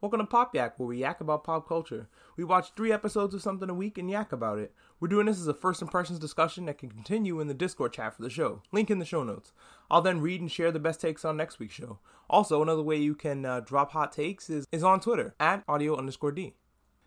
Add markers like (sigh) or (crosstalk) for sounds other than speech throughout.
Welcome to Pop Yak, where we yak about pop culture. We watch three episodes of something a week and yak about it. We're doing this as a first impressions discussion that can continue in the Discord chat for the show. Link in the show notes. I'll then read and share the best takes on next week's show. Also, another way you can uh, drop hot takes is, is on Twitter, at audio underscore D.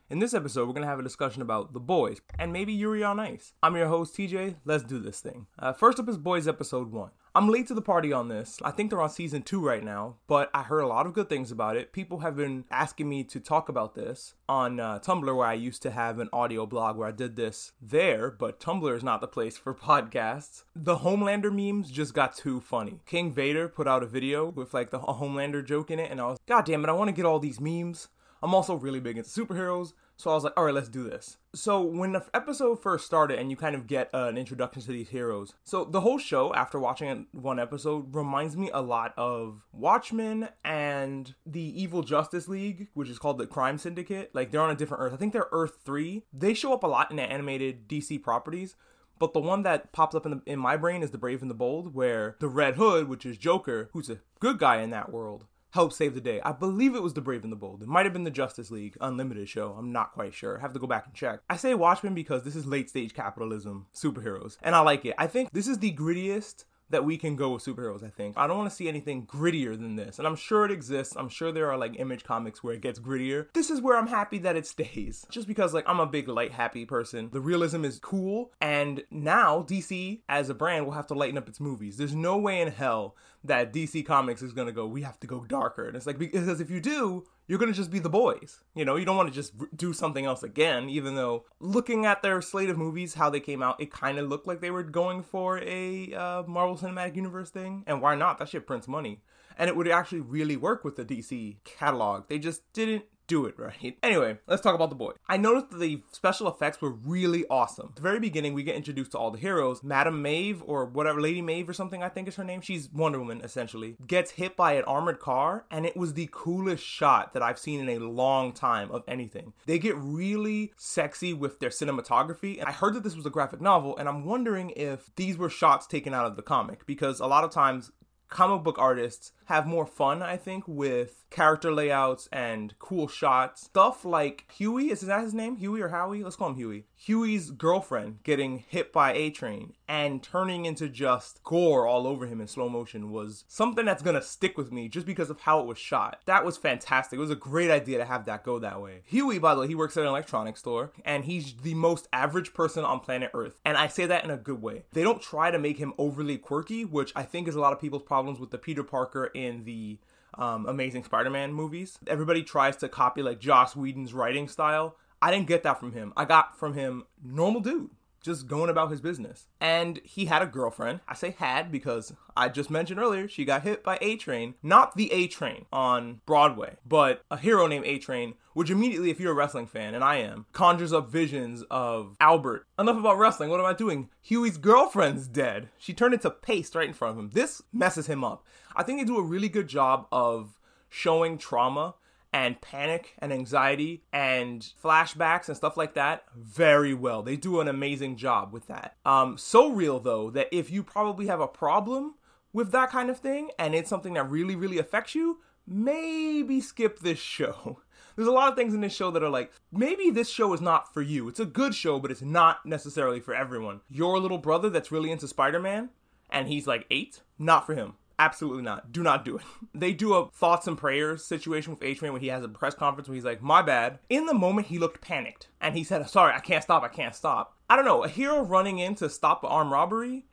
In this episode, we're going to have a discussion about The Boys and maybe Yuri on Ice. I'm your host, TJ. Let's do this thing. Uh, first up is Boys Episode 1. I'm late to the party on this. I think they're on season 2 right now, but I heard a lot of good things about it. People have been asking me to talk about this on uh, Tumblr, where I used to have an audio blog where I did this there, but Tumblr is not the place for (laughs) podcasts. The Homelander memes just got too funny. King Vader put out a video with like the Homelander joke in it, and I was, God damn it, I want to get all these memes. I'm also really big into superheroes, so I was like, all right, let's do this. So when the episode first started and you kind of get uh, an introduction to these heroes, so the whole show after watching one episode reminds me a lot of Watchmen and the Evil Justice League, which is called the Crime Syndicate. Like they're on a different Earth. I think they're Earth three. They show up a lot in the animated DC properties. But the one that pops up in, the, in my brain is the Brave and the Bold, where the Red Hood, which is Joker, who's a good guy in that world, help save the day. I believe it was The Brave and the Bold. It might have been the Justice League Unlimited show. I'm not quite sure. I have to go back and check. I say Watchmen because this is late stage capitalism superheroes, and I like it. I think this is the grittiest that we can go with superheroes, I think. I don't want to see anything grittier than this. And I'm sure it exists. I'm sure there are like image comics where it gets grittier. This is where I'm happy that it stays. (laughs) Just because like I'm a big light happy person. The realism is cool. And now DC as a brand will have to lighten up its movies. There's no way in hell that DC Comics is gonna go, we have to go darker. And it's like because if you do, you're going to just be the boys. You know, you don't want to just do something else again, even though looking at their slate of movies, how they came out, it kind of looked like they were going for a uh, Marvel Cinematic Universe thing. And why not? That shit prints money. And it would actually really work with the DC catalog. They just didn't do it right. Anyway, let's talk about the boy. I noticed that the special effects were really awesome. At the very beginning, we get introduced to all the heroes. Madame Maeve, or whatever, Lady Maeve or something, I think is her name. She's Wonder Woman, essentially. Gets hit by an armored car, and it was the coolest shot that I've seen in a long time of anything. They get really sexy with their cinematography. And I heard that this was a graphic novel, and I'm wondering if these were shots taken out of the comic, because a lot of times comic book artists have more fun, I think, with character layouts and cool shots. Stuff like Huey, is that his name? Huey or Howie? Let's call him Huey. Huey's girlfriend getting hit by a train and turning into just gore all over him in slow motion was something that's gonna stick with me just because of how it was shot. That was fantastic. It was a great idea to have that go that way. Huey, by the way, he works at an electronics store and he's the most average person on planet Earth. And I say that in a good way. They don't try to make him overly quirky, which I think is a lot of people's problems with the Peter Parker in the um, Amazing Spider-Man movies. Everybody tries to copy like Joss Whedon's writing style. I didn't get that from him. I got from him normal dude just going about his business. And he had a girlfriend. I say had because I just mentioned earlier she got hit by A Train, not the A Train on Broadway, but a hero named A Train, which immediately, if you're a wrestling fan, and I am, conjures up visions of Albert. Enough about wrestling. What am I doing? Huey's girlfriend's dead. She turned into paste right in front of him. This messes him up. I think they do a really good job of showing trauma and panic and anxiety and flashbacks and stuff like that very well. They do an amazing job with that. Um, so real though that if you probably have a problem with that kind of thing and it's something that really, really affects you, maybe skip this show. (laughs) There's a lot of things in this show that are like, maybe this show is not for you. It's a good show, but it's not necessarily for everyone. Your little brother that's really into Spider Man and he's like eight, not for him. Absolutely not. Do not do it. (laughs) They do a thoughts and prayers situation with Train when he has a press conference where he's like, My bad. In the moment, he looked panicked and he said, Sorry, I can't stop. I can't stop. I don't know. A hero running in to stop an armed robbery,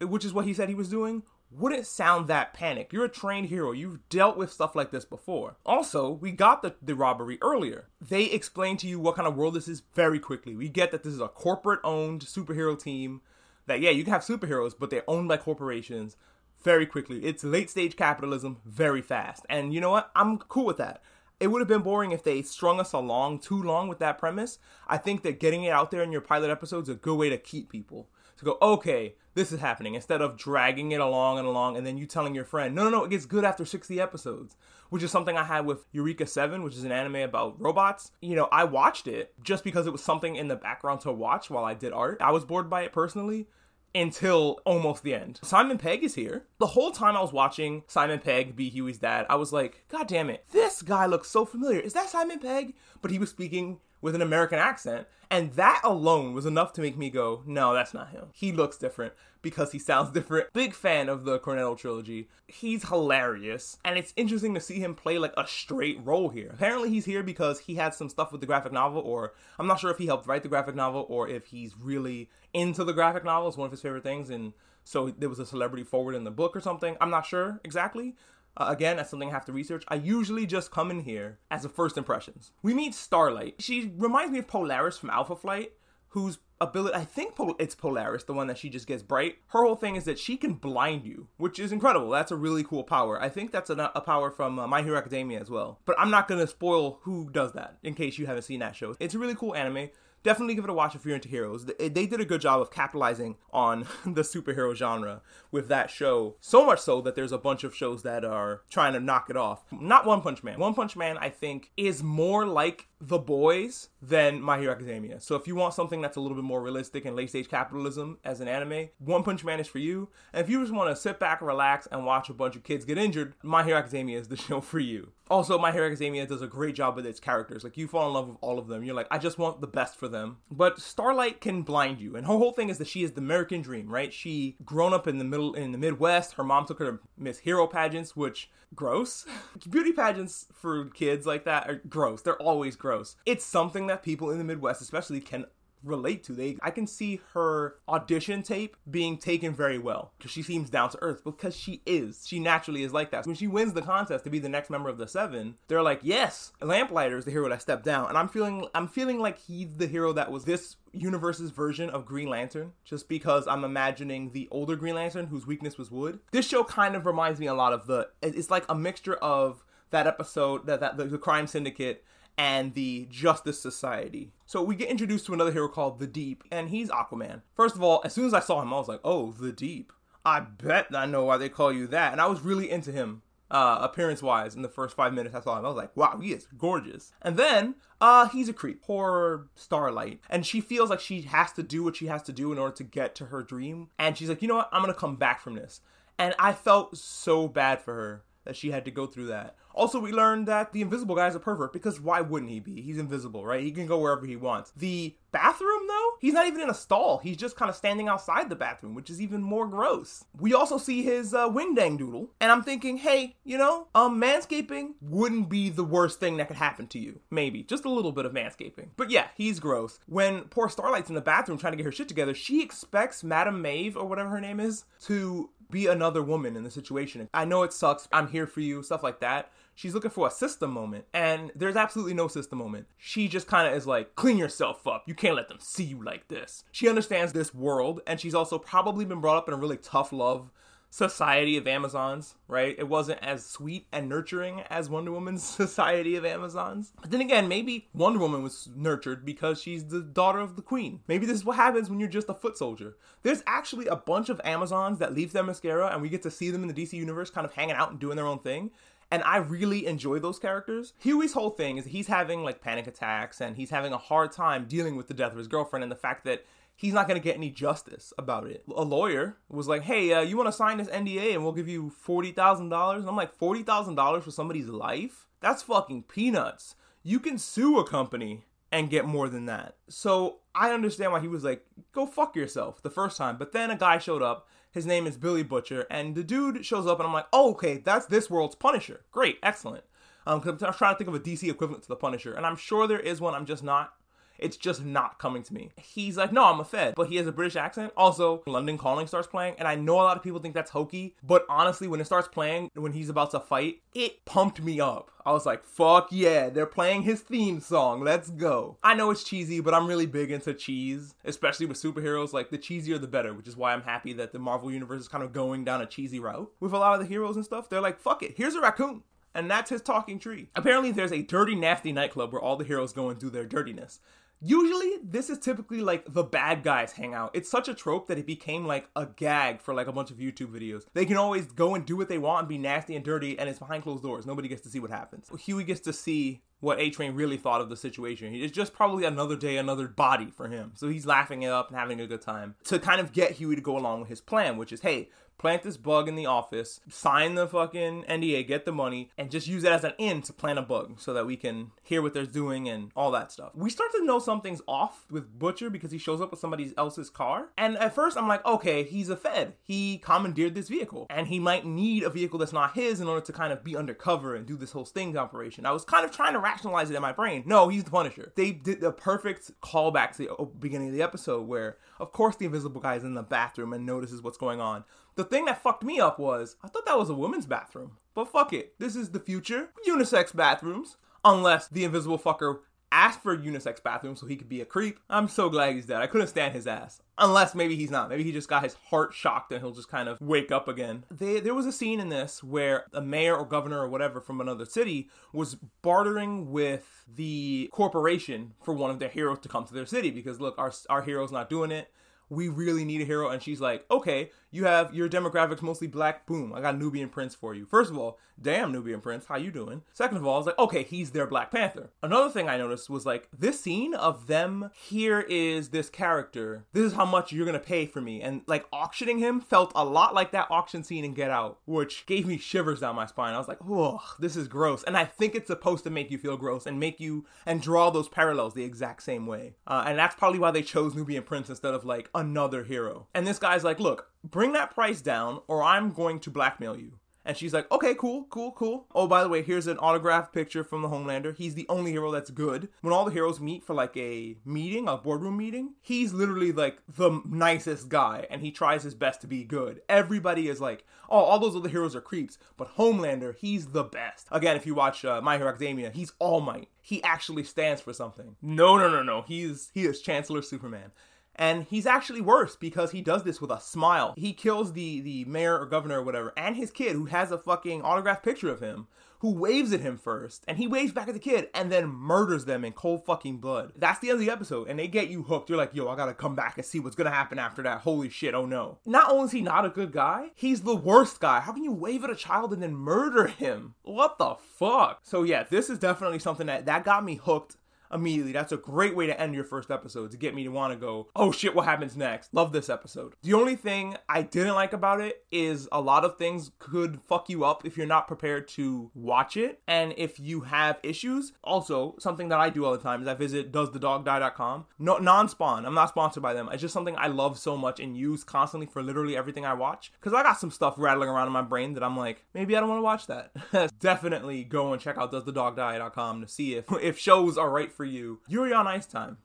which is what he said he was doing, wouldn't sound that panicked. You're a trained hero. You've dealt with stuff like this before. Also, we got the, the robbery earlier. They explain to you what kind of world this is very quickly. We get that this is a corporate owned superhero team. That, yeah, you can have superheroes, but they're owned by corporations very quickly. It's late stage capitalism very fast. And you know what? I'm cool with that. It would have been boring if they strung us along too long with that premise. I think that getting it out there in your pilot episodes is a good way to keep people. To go, okay, this is happening, instead of dragging it along and along and then you telling your friend, no, no, no, it gets good after 60 episodes, which is something I had with Eureka 7, which is an anime about robots. You know, I watched it just because it was something in the background to watch while I did art. I was bored by it personally until almost the end. Simon Pegg is here. The whole time I was watching Simon Pegg be Huey's dad, I was like, God damn it, this guy looks so familiar. Is that Simon Pegg? But he was speaking with an American accent. And that alone was enough to make me go, no, that's not him. He looks different because he sounds (laughs) different. Big fan of the Cornetto trilogy. He's hilarious. And it's interesting to see him play like a straight role here. Apparently, he's here because he had some stuff with the graphic novel, or I'm not sure if he helped write the graphic novel or if he's really into the graphic novel. It's one of his favorite things. And so there was a celebrity forward in the book or something. I'm not sure exactly. Uh, again, that's something I have to research. I usually just come in here as a first impressions. We meet Starlight. She reminds me of Polaris from Alpha Flight, whose ability, I think Pol- it's Polaris, the one that she just gets bright. Her whole thing is that she can blind you, which is incredible. That's a really cool power. I think that's a, a power from uh, My Hero Academia as well. But I'm not going to spoil who does that in case you haven't seen that show. It's a really cool anime definitely give it a watch if you're into heroes. They did a good job of capitalizing on (laughs) the superhero genre with that show. So much so that there's a bunch of shows that are trying to knock it off. Not One Punch Man. One Punch Man, I think, is more like The Boys than My Hero Academia. So if you want something that's a little bit more realistic and late stage capitalism as an anime, One Punch Man is for you. And if you just want to sit back, relax, and watch a bunch of kids get injured, My Hero Academia is the (laughs) show for you. Also, My Hero Academia does a great job with its characters. Like you fall in love with all of them. You're like, I just want the best for them. But Starlight can blind you, and her whole thing is that she is the American dream, right? She grown up in the middle in the Midwest. Her mom took her to Miss Hero pageants, which gross. (laughs) Beauty pageants for kids like that are gross. They're always gross. It's something that people in the Midwest, especially, can relate to. They I can see her audition tape being taken very well because she seems down to earth because she is. She naturally is like that. When she wins the contest to be the next member of the 7, they're like, "Yes, Lamplighter is the hero that stepped down." And I'm feeling I'm feeling like he's the hero that was this universe's version of Green Lantern just because I'm imagining the older Green Lantern whose weakness was wood. This show kind of reminds me a lot of the it's like a mixture of that episode that, that the, the crime syndicate and the Justice Society. So we get introduced to another hero called The Deep, and he's Aquaman. First of all, as soon as I saw him, I was like, oh, The Deep. I bet I know why they call you that. And I was really into him, uh, appearance wise, in the first five minutes I saw him. I was like, wow, he is gorgeous. And then, uh, he's a creep. Poor Starlight. And she feels like she has to do what she has to do in order to get to her dream. And she's like, you know what? I'm gonna come back from this. And I felt so bad for her that she had to go through that. Also, we learned that the invisible guy is a pervert because why wouldn't he be? He's invisible, right? He can go wherever he wants. The bathroom, though, he's not even in a stall. He's just kind of standing outside the bathroom, which is even more gross. We also see his uh, wingdang doodle, and I'm thinking, hey, you know, um, manscaping wouldn't be the worst thing that could happen to you. Maybe just a little bit of manscaping. But yeah, he's gross. When poor Starlight's in the bathroom trying to get her shit together, she expects Madame Maeve or whatever her name is to be another woman in the situation. I know it sucks. I'm here for you, stuff like that. She's looking for a system moment, and there's absolutely no system moment. She just kind of is like, clean yourself up. You can't let them see you like this. She understands this world, and she's also probably been brought up in a really tough love society of Amazons, right? It wasn't as sweet and nurturing as Wonder Woman's (laughs) society of Amazons. But then again, maybe Wonder Woman was nurtured because she's the daughter of the queen. Maybe this is what happens when you're just a foot soldier. There's actually a bunch of Amazons that leave Themyscira and we get to see them in the DC universe kind of hanging out and doing their own thing. And I really enjoy those characters. Huey's whole thing is he's having like panic attacks and he's having a hard time dealing with the death of his girlfriend and the fact that he's not going to get any justice about it. A lawyer was like, "Hey, uh, you want to sign this NDA and we'll give you forty thousand dollars?" And I'm like, forty thousand dollars for somebody's life? That's fucking peanuts. You can sue a company and get more than that. So I understand why he was like, "Go fuck yourself" the first time. But then a guy showed up. His name is Billy Butcher, and the dude shows up, and I'm like, "Oh, okay, that's this world's Punisher. Great, excellent." Um, cause I'm trying to think of a DC equivalent to the Punisher, and I'm sure there is one. I'm just not it's just not coming to me. He's like, no, I'm a Fed, but he has a British accent. Also, London Calling starts playing, and I know a lot of people think that's hokey, but honestly, when it starts playing, when he's about to fight, it pumped me up. I was like, fuck yeah, they're playing his theme song. Let's go. I know it's cheesy, but I'm really big into cheese, especially with superheroes. Like, the cheesier the better, which is why I'm happy that the Marvel Universe is kind of going down a cheesy route. With a lot of the heroes and stuff, they're like, fuck it, here's a raccoon and that's his talking tree. Apparently, there's a dirty, nasty nightclub where all the heroes go and do their dirtiness. Usually, this is typically like the bad guys hang out. It's such a trope that it became like a gag for like a bunch of YouTube videos. They can always go and do what they want and be nasty and dirty, and it's behind closed doors. Nobody gets to see what happens. Huey gets to see what A Train really thought of the situation. It's just probably another day, another body for him. So he's laughing it up and having a good time to kind of get Huey to go along with his plan, which is, hey, plant this bug in the office, sign the fucking NDA, get the money, and just use it as an in to plant a bug so that we can hear what they're doing and all that stuff. We start to know something's off with Butcher because he shows up with somebody else's car. And at first I'm like, okay, he's a Fed. He commandeered this vehicle and he might need a vehicle that's not his in order to kind of be undercover and do this whole sting operation. I was kind of trying to rationalize it in my brain. No, he's the Punisher. They did the perfect callback to the beginning of the episode where, of course, the invisible guy is in the bathroom and notices what's going on. The thing that fucked me up was I thought that was a woman's bathroom. But fuck it. This is the future. Unisex bathrooms. Unless the invisible fucker asked for a unisex bathrooms so he could be a creep. I'm so glad he's dead. I couldn't stand his ass. Unless maybe he's not. Maybe he just got his heart shocked and he'll just kind of wake up again. They, there was a scene in this where a mayor or governor or whatever from another city was bartering with the corporation for one of their heroes to come to their city because look, our, our hero's not doing it we really need a hero. And she's like, okay, you have your demographics mostly black. Boom, I got Nubian Prince for you. First of all, damn Nubian Prince, how you doing? Second of all, I was like, okay, he's their Black Panther. Another thing I noticed was like this scene of them. Here is this character. This is how much you're gonna pay for me, and like auctioning him felt a lot like that auction scene in Get Out, which gave me shivers down my spine. I was like, oh, this is gross. And I think it's supposed to make you feel gross and make you and draw those parallels the exact same way. Uh, and that's probably why they chose Nubian Prince instead of like another hero. And this guy's like, look, bring that price down or I'm going to blackmail you. And she's like, okay, cool, cool, cool. Oh, by the way, here's an autographed picture from the Homelander. He's the only hero that's good. When all the heroes meet for like a meeting, a boardroom meeting, he's literally like the nicest guy and he tries his best to be good. Everybody is like, oh, all those other heroes are creeps, but Homelander, he's the best. Again, if you watch uh, My Hero Academia, he's All Might. He actually stands for something. No, no, no, no. He's he is Chancellor Superman and he's actually worse because he does this with a smile. He kills the the mayor or governor or whatever and his kid who has a fucking autographed picture of him who waves at him first and he waves back at the kid and then murders them in cold fucking blood. That's the end of the episode and they get you hooked. You're like, "Yo, I got to come back and see what's to happen after that. Holy shit, oh no." Not only is he not a good guy, he's the worst guy. How can you wave at a child and then murder him? What the fuck? So yeah, this is definitely something that that got me hooked immediately. That's a great way to end your first episode to get me to want to go, oh shit, what happens next? Love this episode. The only thing I didn't like about it is a lot of things could fuck you up if you're not prepared to watch it. And if you have issues, also something that I do all the time is I visit doesthedogdie.com. No non-spawn. I'm not sponsored by them. It's just something I love so much and use constantly for literally everything I watch. Cause I got some stuff rattling around in my brain that I'm like, maybe I don't want to watch that. (laughs) Definitely go and check out doesthedogdie.com to see if (laughs) if shows are right for you. Yuri on Ice time.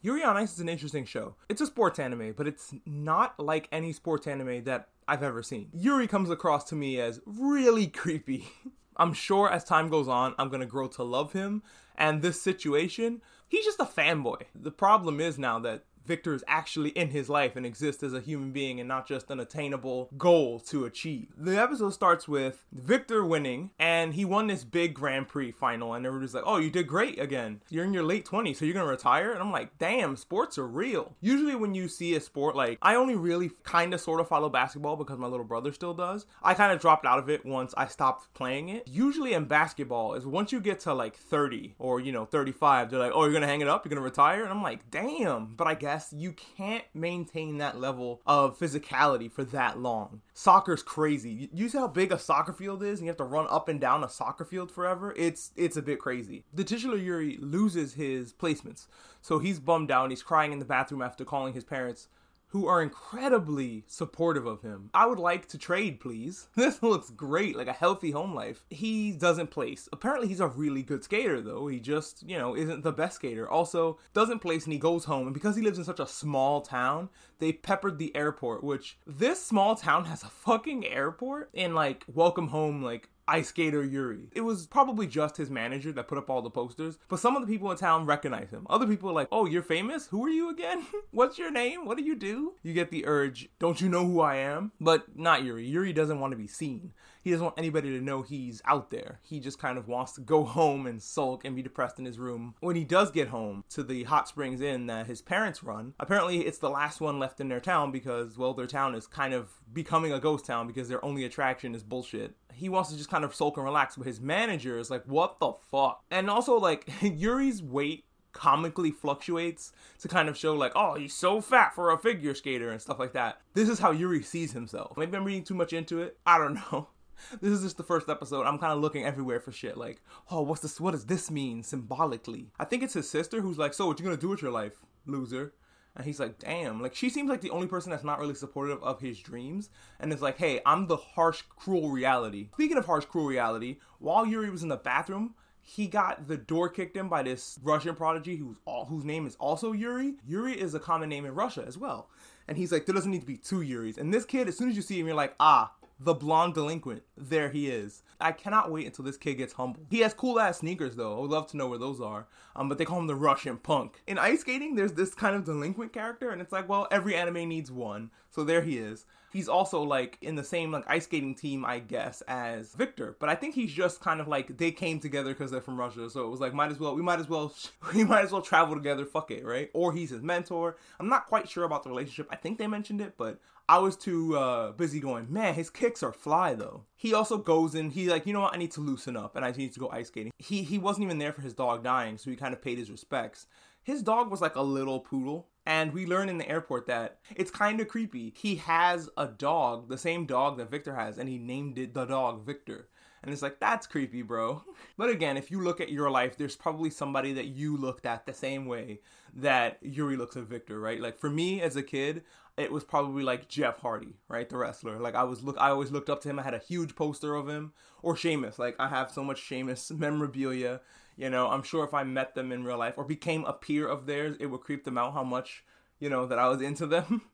Yuri on Ice is an interesting show. It's a sports anime, but it's not like any sports anime that I've ever seen. Yuri comes across to me as really (laughs) creepy. I'm sure as time goes on, I'm gonna grow to love him. And this situation, he's just a fanboy. The problem is now that Victor is actually in his life and exists as a human being and not just an attainable goal to achieve. The episode starts with Victor winning, and he won this big Grand Prix final, and everybody's like, "Oh, you did great again. You're in your late 20s, so you're gonna retire." And I'm like, "Damn, sports are real." Usually, when you see a sport like I only really kind of sort of follow basketball because my little brother still does. I kind of dropped out of it once I stopped playing it. Usually in basketball is once you get to like 30 or you know 35, they're like, "Oh, you're gonna hang it up, you're gonna retire," and I'm like, "Damn!" But I guess you can't maintain that level of physicality for that long. Soccer's crazy. You see how big a soccer field is, and you have to run up and down a soccer field forever. It's it's a bit crazy. The titular Yuri loses his placements, so he's bummed out. He's crying in the bathroom after calling his parents who are incredibly supportive of him. I would like to trade, please. (laughs) This looks great, like a healthy home life. He doesn't place. Apparently, he's a really good skater, though. He just, you know, isn't the best skater. Also, doesn't place and he goes home. And because he lives in such a small town, they peppered the airport, which this small town has a fucking airport and like welcome home, like Ice Skater Yuri. It was probably just his manager that put up all the posters, but some of the people in town recognize him. Other people are like, oh, you're famous? Who are you again? (laughs) What's your name? What do you do? You get the urge, don't you know who I am? But not Yuri. Yuri doesn't want to be seen. He doesn't want anybody to know he's out there. He just kind of wants to go (laughs) home and sulk and be depressed in his room. When he does get home to the hot springs inn that his parents run, apparently it's the last one left in their town because, well, their town is kind of becoming a ghost town because their only attraction is bullshit. He wants to just kind of sulk and relax, but his manager is like, what the fuck? And also, like, (laughs) Yuri's weight comically fluctuates to kind of show like, oh, he's so fat for a figure skater and stuff like that. This is how Yuri sees himself. Maybe I'm reading too much into it. I don't (laughs) know. (laughs) This is just the first episode. I'm kind of looking everywhere for shit like, oh, what's this? What does this mean symbolically? I think it's his sister who's like, so what you gonna do with your life, loser? And he's like, damn. Like, she seems like the only person that's not really supportive of his dreams. And it's like, hey, I'm the harsh, cruel reality. Speaking of harsh, cruel reality, while Yuri was in the bathroom, he got the door kicked in by this Russian prodigy who's all, whose name is also Yuri. Yuri is a common name in Russia as well. And he's like, there doesn't need to be two Yuris. And this kid, as soon as you see him, you're like, ah, the blonde delinquent. There he is. I cannot wait until this kid gets humble. He has cool ass sneakers though. I would love to know where those are. Um, but they call him the Russian punk. In ice skating, there's this kind of delinquent character, and it's like, well, every anime needs one. So there he is he's also like in the same like ice skating team, I guess, as Victor. But I think he's just kind of like they came together because they're from Russia, so it was like might as well we might as well (laughs) we might as well travel together. Fuck it, right? Or he's his mentor. I'm not quite sure about the relationship. I think they mentioned it, but I was too uh, busy going, man, his kicks are fly though. He also goes and he's like, you know what, I need to loosen up and I need to go ice skating. He he wasn't even there for his dog dying, so he kind of paid his respects. His dog was like a little poodle, and we learn in the airport that it's kind of creepy. He has a dog, the same dog that Victor has, and he named it the dog Victor. And it's like, that's creepy, bro. But again, if you look at your life, there's probably somebody that you looked at the same way that Yuri looks at Victor, right? Like for me as a kid, it was probably like Jeff Hardy, right? The wrestler. Like I was look I always looked up to him. I had a huge poster of him. Or Sheamus. Like I have so much Sheamus memorabilia you know, I'm sure if I met them in real life or became a peer of theirs, it would creep them out how much, you know, that I was into them. (laughs)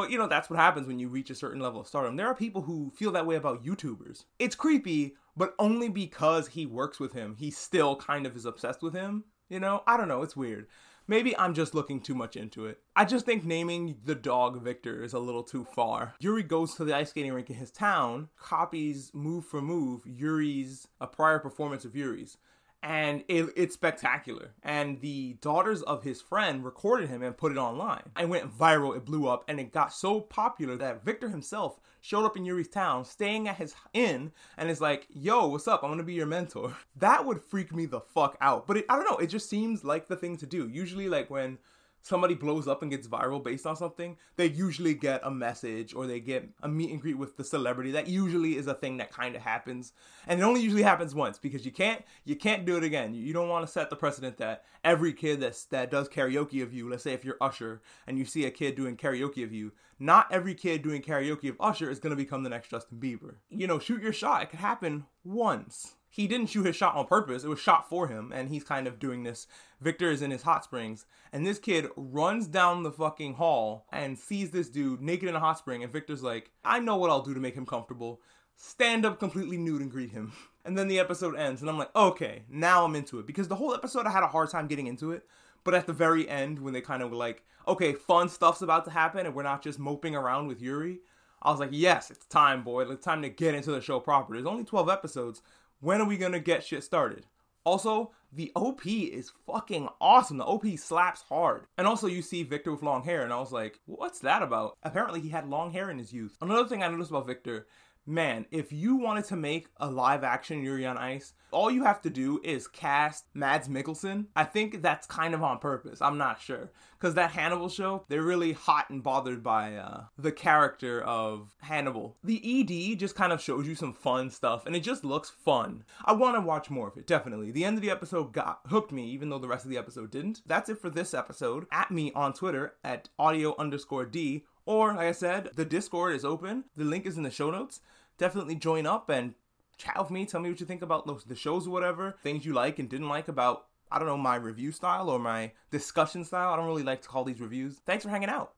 but, you know, that's what happens when you reach a certain level of stardom. There are people who feel that way about YouTubers. It's creepy, but only because he works with him. He still kind of is obsessed with him. You know, I don't know. It's weird. Maybe I'm just looking too much into it. I just think naming the dog Victor is a little too far. Yuri goes to the ice skating rink in his town, copies move for move Yuri's a prior performance of Yuri's and it, it's spectacular. And the daughters of his friend recorded him and put it online. It went viral, it blew up, and it got so popular that Victor himself showed up in Yuri's town, staying at his inn, and is like, yo, what's up? I'm gonna be your mentor. (laughs) That would freak me the fuck out. But it, I don't know, it just seems like the thing to do. Usually, like when somebody blows up and gets viral based on something, they usually get a message or they get a meet and greet with the celebrity. That usually is a thing that kind of happens, and it only usually happens once because you can't you can't do it again. You don't want to set the precedent that every kid that that does karaoke of you, let's say if you're Usher and you see a kid doing karaoke of you, not every kid doing karaoke of Usher is going to become the next Justin Bieber. You know, shoot your shot. It could happen once he didn't shoot his shot on purpose. It was shot for him, and he's kind of doing this. Victor is in his hot springs, and this kid runs down the fucking hall and sees this dude naked in a hot spring, and Victor's like, I know what I'll do to make him comfortable. Stand up completely nude and greet him. (laughs) And then the episode ends, and I'm like, okay, now I'm into it. Because the whole episode I had a hard time getting into it. But at the very end, when they kind of were like, okay, fun stuff's about to happen, and we're not just moping around with Yuri, I was like, yes, it's time, boy. It's time to get into the show proper. There's only 12 episodes, when are we gonna get shit started? Also, the OP is fucking awesome. The OP slaps hard. And also, you see Victor with long hair, and I was like, what's that about? Apparently, he had long hair in his youth. Another thing I noticed about Victor man, if you wanted to make a live action Yuri on Ice, all you have to do is cast Mads Mikkelsen. I think that's kind of on purpose. I'm not sure. Because that Hannibal show, they're really hot and bothered by uh, the character of Hannibal. The ED just kind of shows you some fun stuff, and it just looks fun. I want to watch more of it, definitely. The end of the episode got hooked me, even though the rest of the episode didn't. That's it for this episode. At me on Twitter at audio underscore D or, like I said, the Discord is open. The link is in the show notes. Definitely join up and chat with me. Tell me what you think about the shows or whatever. Things you like and didn't like about, I don't know, my review style or my discussion style. I don't really like to call these reviews. Thanks for hanging out.